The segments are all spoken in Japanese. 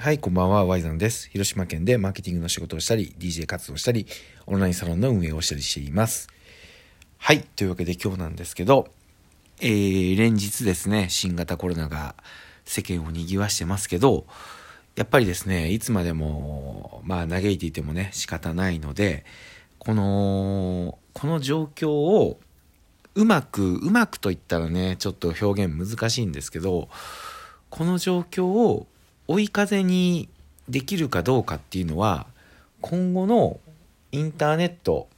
はい、こんばんは、ワイザンです。広島県でマーケティングの仕事をしたり、DJ 活動したり、オンラインサロンの運営をしたりしています。はい、というわけで今日なんですけど、えー、連日ですね、新型コロナが世間を賑わしてますけど、やっぱりですね、いつまでも、まあ嘆いていてもね、仕方ないので、この、この状況をうまく、うまくと言ったらね、ちょっと表現難しいんですけど、この状況を追い風にできるかどうかっていうのは今後のインターネット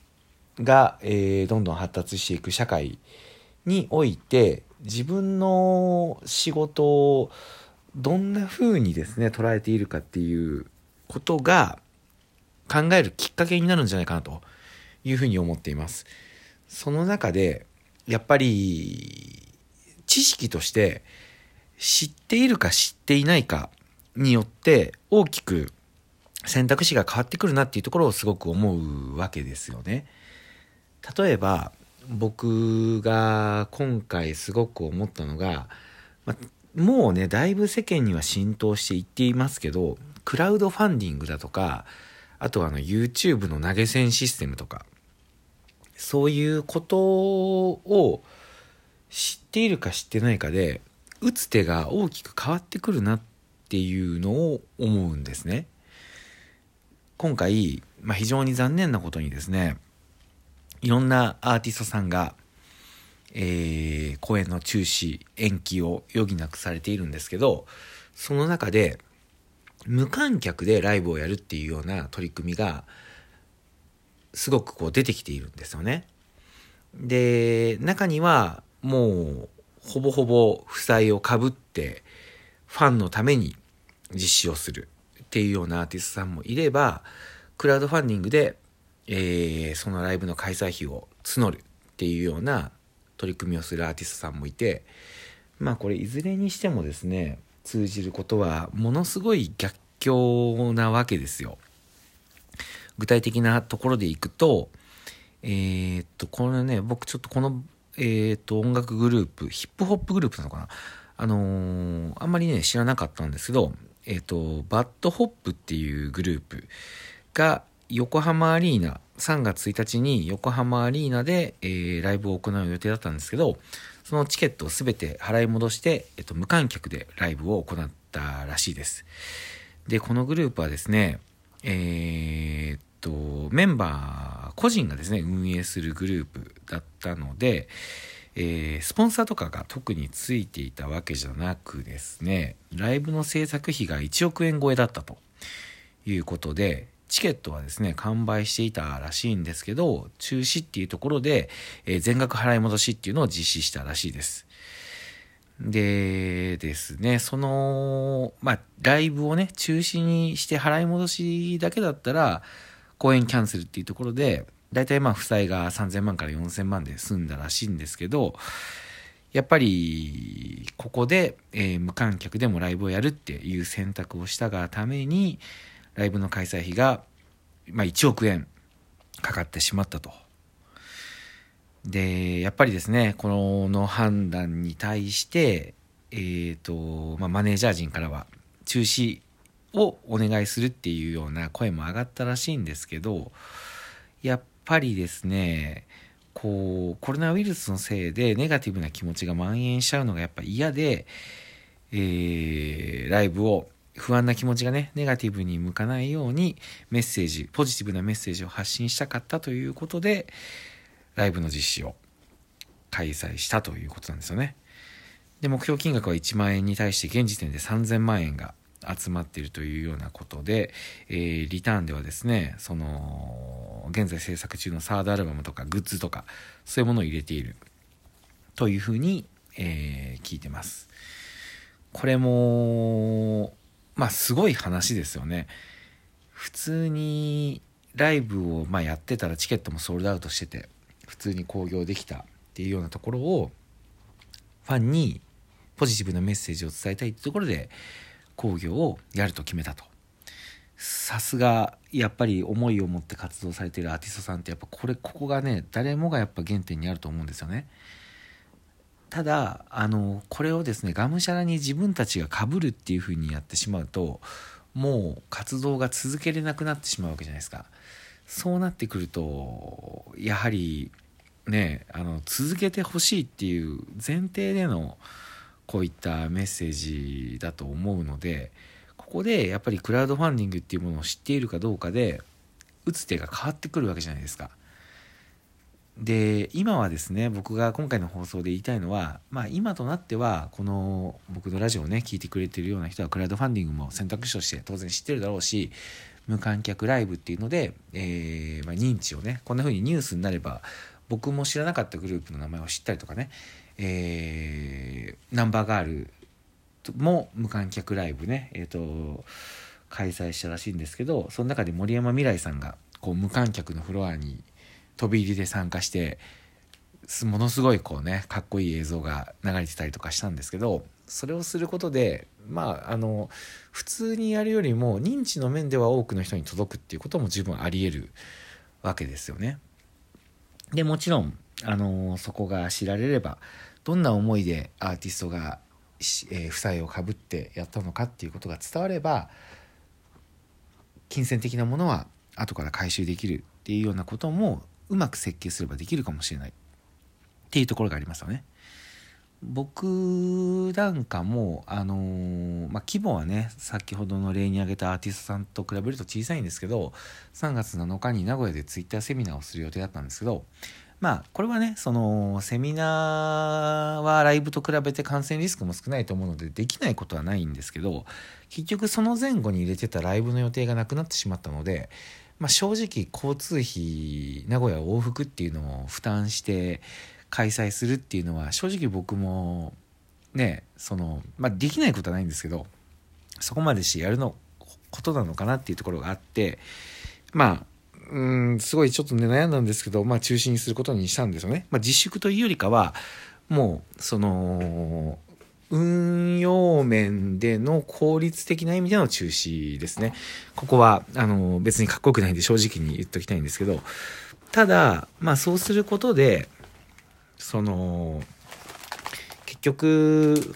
が、えー、どんどん発達していく社会において自分の仕事をどんな風にですね捉えているかっていうことが考えるきっかけになるんじゃないかなというふうに思っています。その中でやっぱり知識として知っているか知っていないかによって大きく選択肢が変わってくるなっていうところをすごく思うわけですよね。例えば僕が今回すごく思ったのが、ま、もうねだいぶ世間には浸透していっていますけどクラウドファンディングだとかあとはあの YouTube の投げ銭システムとかそういうことを知っているか知ってないかで打つ手が大きく変わってくるなっっていうのを思うんですね。今回、まあ、非常に残念なことにですね、いろんなアーティストさんが、えー、公演の中止、延期を余儀なくされているんですけど、その中で、無観客でライブをやるっていうような取り組みが、すごくこう出てきているんですよね。で、中にはもうほぼほぼ負債をかぶってファンのために実施をするっていうようなアーティストさんもいれば、クラウドファンディングで、えー、そのライブの開催費を募るっていうような取り組みをするアーティストさんもいて、まあこれいずれにしてもですね、通じることはものすごい逆境なわけですよ。具体的なところでいくと、えー、っと、これね、僕ちょっとこの、えー、っと、音楽グループ、ヒップホップグループなのかな？あのー、あんまりね、知らなかったんですけど、えっ、と、 BAD HOP っていうグループが横浜アリーナ、3月1日に横浜アリーナで、えー、ライブを行う予定だったんですけど、そのチケットを全て払い戻して、えっ、と、無観客でライブを行ったらしいです。で、このグループはですね、えっと、メンバー個人がですね、運営するグループだったので、えー、スポンサーとかが特についていたわけじゃなくですね、ライブの制作費が1億円超えだったということで、チケットはですね、完売していたらしいんですけど、中止っていうところで、えー、全額払い戻しっていうのを実施したらしいです。でですね、その、まあ、ライブをね、中止にして払い戻しだけだったら、公演キャンセルっていうところで、大体まあ負債が3000万から4000万で済んだらしいんですけど、やっぱり、ここで、えー、無観客でもライブをやるっていう選択をしたがために、ライブの開催費が、まあ、1億円かかってしまったと。で、やっぱりですね、この判断に対して、えっ、ー、と、まあ、マネージャー陣からは中止をお願いするっていうような声も上がったらしいんですけど、やっぱりですね、こう、コロナウイルスのせいでネガティブな気持ちが蔓延しちゃうのがやっぱ嫌で、えー、ライブを不安な気持ちがね、ネガティブに向かないようにメッセージ、ポジティブなメッセージを発信したかったということで、ライブの実施を開催したということなんですよね。で、目標金額は1万円に対して現時点で3000万円が集まっているというようなことで、えー、リターンではですね、その、現在制作中のサードアルバムとかグッズとか、そういうものを入れているというふうに、えー、聞いてます。これも、まあすごい話ですよね。普通にライブをまあやってたらチケットもソールドアウトしてて、普通に興行できたっていうようなところを、ファンにポジティブなメッセージを伝えたいってところで、工業をやると決めたと。さすが、やっぱり思いを持って活動されているアーティストさんってやっぱこれ、ここがね、誰もがやっぱ原点にあると思うんですよね。ただ、あの、これをですね、がむしゃらに自分たちが被るっていう風にやってしまうと、もう活動が続けれなくなってしまうわけじゃないですか。そうなってくるとやはりねあの続けてほしいっていう前提でのこういったメッセージだと思うのでここでやっぱりクラウドファンディングっていうものを知っているかどうかで打つ手が変わってくるわけじゃないですか。で今はですね僕が今回の放送で言いたいのは、まあ、今となってはこの僕のラジオをね聞いてくれてるような人はクラウドファンディングも選択肢として当然知ってるだろうし無観客ライブっていうので、えー、まあ、認知をねこんな風にニュースになれば僕も知らなかったグループの名前を知ったりとかね、えー、ナンバーガールも無観客ライブね、えーと開催したらしいんですけどその中で森山未來さんがこう無観客のフロアに飛び入りで参加してものすごいこうねかっこいい映像が流れてたりとかしたんですけどそれをすることでまああの普通にやるよりも認知の面では多くの人に届くっていうことも十分ありえるわけですよね。でもちろんあのそこが知られればどんな思いでアーティストが、え、負債をかぶってやったのかっていうことが伝われば金銭的なものは後から回収できるっていうようなこともうまく設計すればできるかもしれないっていうところがありますよね。僕なんかも、あのー、まあ、規模はね、先ほどの例に挙げたアーティストさんと比べると小さいんですけど、3月7日に名古屋でツイッターセミナーをする予定だったんですけど、まあ、これはね、その、セミナーはライブと比べて感染リスクも少ないと思うので、できないことはないんですけど、結局その前後に入れてたライブの予定がなくなってしまったので、まあ、正直交通費、名古屋往復っていうのを負担して開催するっていうのは、正直僕も、ね、その、まあ、できないことはないんですけど、そこまでしてやるの、ことなのかなっていうところがあって、まあ、うん、すごいちょっとね、悩んだんですけど、まあ中止にすることにしたんですよね。まあ自粛というよりかは、もう、その、運用面での効率的な意味での中止ですね。ここは、あの、別にかっこよくないんで正直に言っときたいんですけど、ただ、まあそうすることで、その、結局、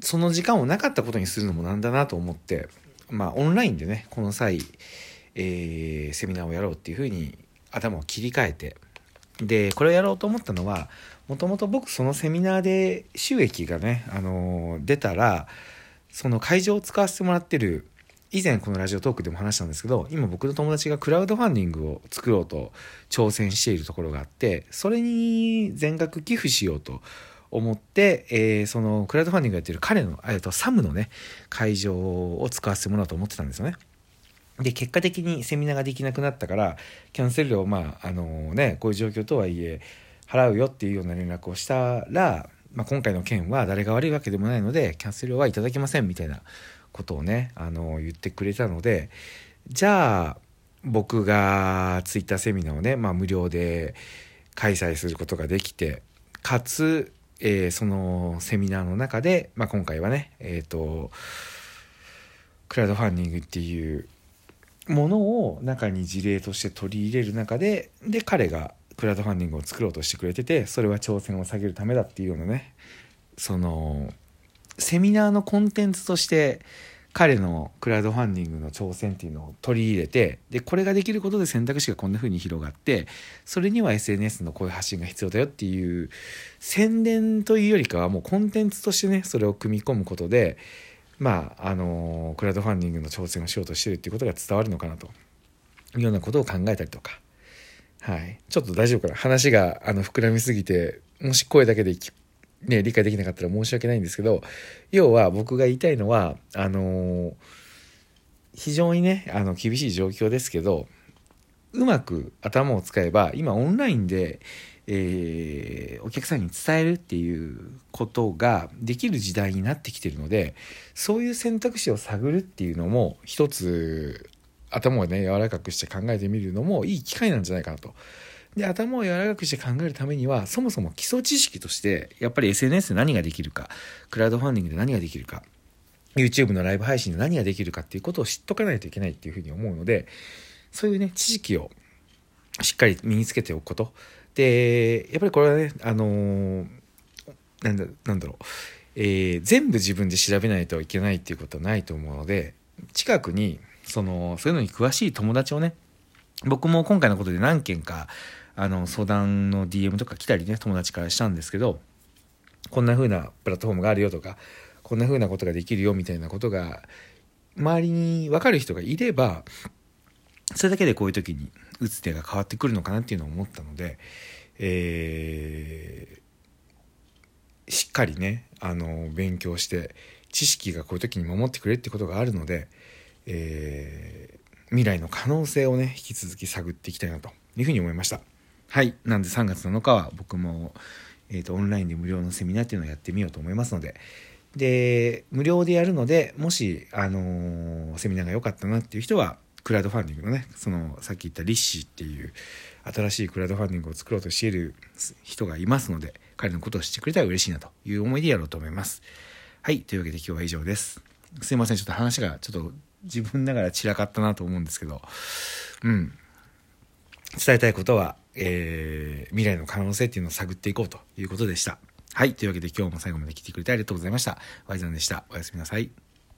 その時間をなかったことにするのもなんだなと思って、まあオンラインでね、この際、えー、セミナーをやろうっていうふうに頭を切り替えてでこれをやろうと思ったのはもともと僕そのセミナーで収益がね、あのー、出たらその会場を使わせてもらってる以前このラジオトークでも話したんですけど今僕の友達がクラウドファンディングを作ろうと挑戦しているところがあってそれに全額寄付しようと思って、えー、そのクラウドファンディングやってる彼の、えー、とサムのね会場を使わせてもらおうと思ってたんですよね。で、結果的にセミナーができなくなったから、キャンセル料、まあ、あのね、こういう状況とはいえ、払うよっていうような連絡をしたら、まあ、今回の件は誰が悪いわけでもないので、キャンセル料はいただけませんみたいなことをね、あの、言ってくれたので、じゃあ、僕がツイッターセミナーをね、まあ、無料で開催することができて、かつ、えー、そのセミナーの中で、まあ、今回はね、えっ、ー、と、クラウドファンディングっていうものを中に事例として取り入れる中でで彼がクラウドファンディングを作ろうとしてくれててそれは挑戦を下げるためだっていうようなねそのセミナーのコンテンツとして彼のクラウドファンディングの挑戦っていうのを取り入れてでこれができることで選択肢がこんな風に広がってそれには SNS のこういう発信が必要だよっていう宣伝というよりかはもうコンテンツとしてねそれを組み込むことでまあ、あのクラウドファンディングの挑戦をしようとしてるっていうことが伝わるのかなと。いうようなことを考えたりとか、はい。ちょっと大丈夫かな。話が、あの、膨らみすぎて、もし声だけでね、理解できなかったら申し訳ないんですけど、要は僕が言いたいのは、あの非常にね、あの、厳しい状況ですけど、うまく頭を使えば、今オンラインで、えー、お客さんに伝えるっていうことができる時代になってきてるのでそういう選択肢を探るっていうのも一つ頭をね柔らかくして考えてみるのもいい機会なんじゃないかなと。で頭を柔らかくして考えるためにはそもそも基礎知識としてやっぱり SNS で何ができるかクラウドファンディングで何ができるか YouTube のライブ配信で何ができるかっていうことを知っとかないといけないっていうふうに思うのでそういうね知識をしっかり身につけておくことで、やっぱりこれはね、あのー、なんだ、なんだろう。えー、全部自分で調べないといけないっていうことはないと思うので近くにそのそういうのに詳しい友達をね僕も今回のことで何件かあの相談の DM とか来たりね友達からしたんですけどこんな風なプラットフォームがあるよとかこんな風なことができるよみたいなことが周りに分かる人がいればそれだけでこういう時に打つ手が変わってくるのかなっていうのを思ったので、えー、しっかりねあの勉強して知識がこういう時に守ってくれってことがあるので、えー、未来の可能性をね引き続き探っていきたいなというふうに思いました。はい。なんで3月7日は僕も、えーと、オンラインで無料のセミナーっていうのをやってみようと思いますので。で無料でやるのでもし、あのー、セミナーが良かったなっていう人はクラウドファンディングのねそのさっき言ったリッシーっていう新しいクラウドファンディングを作ろうとしている人がいますので彼のことを知ってくれたら嬉しいなという思いでやろうと思います。はいというわけで今日は以上です。すいませんちょっと話がちょっと自分ながら散らかったなと思うんですけど。うん。伝えたいことは、えー、未来の可能性っていうのを探っていこうということでした。はいというわけで今日も最後まで来てくれてありがとうございました。ワイザンでした。おやすみなさい。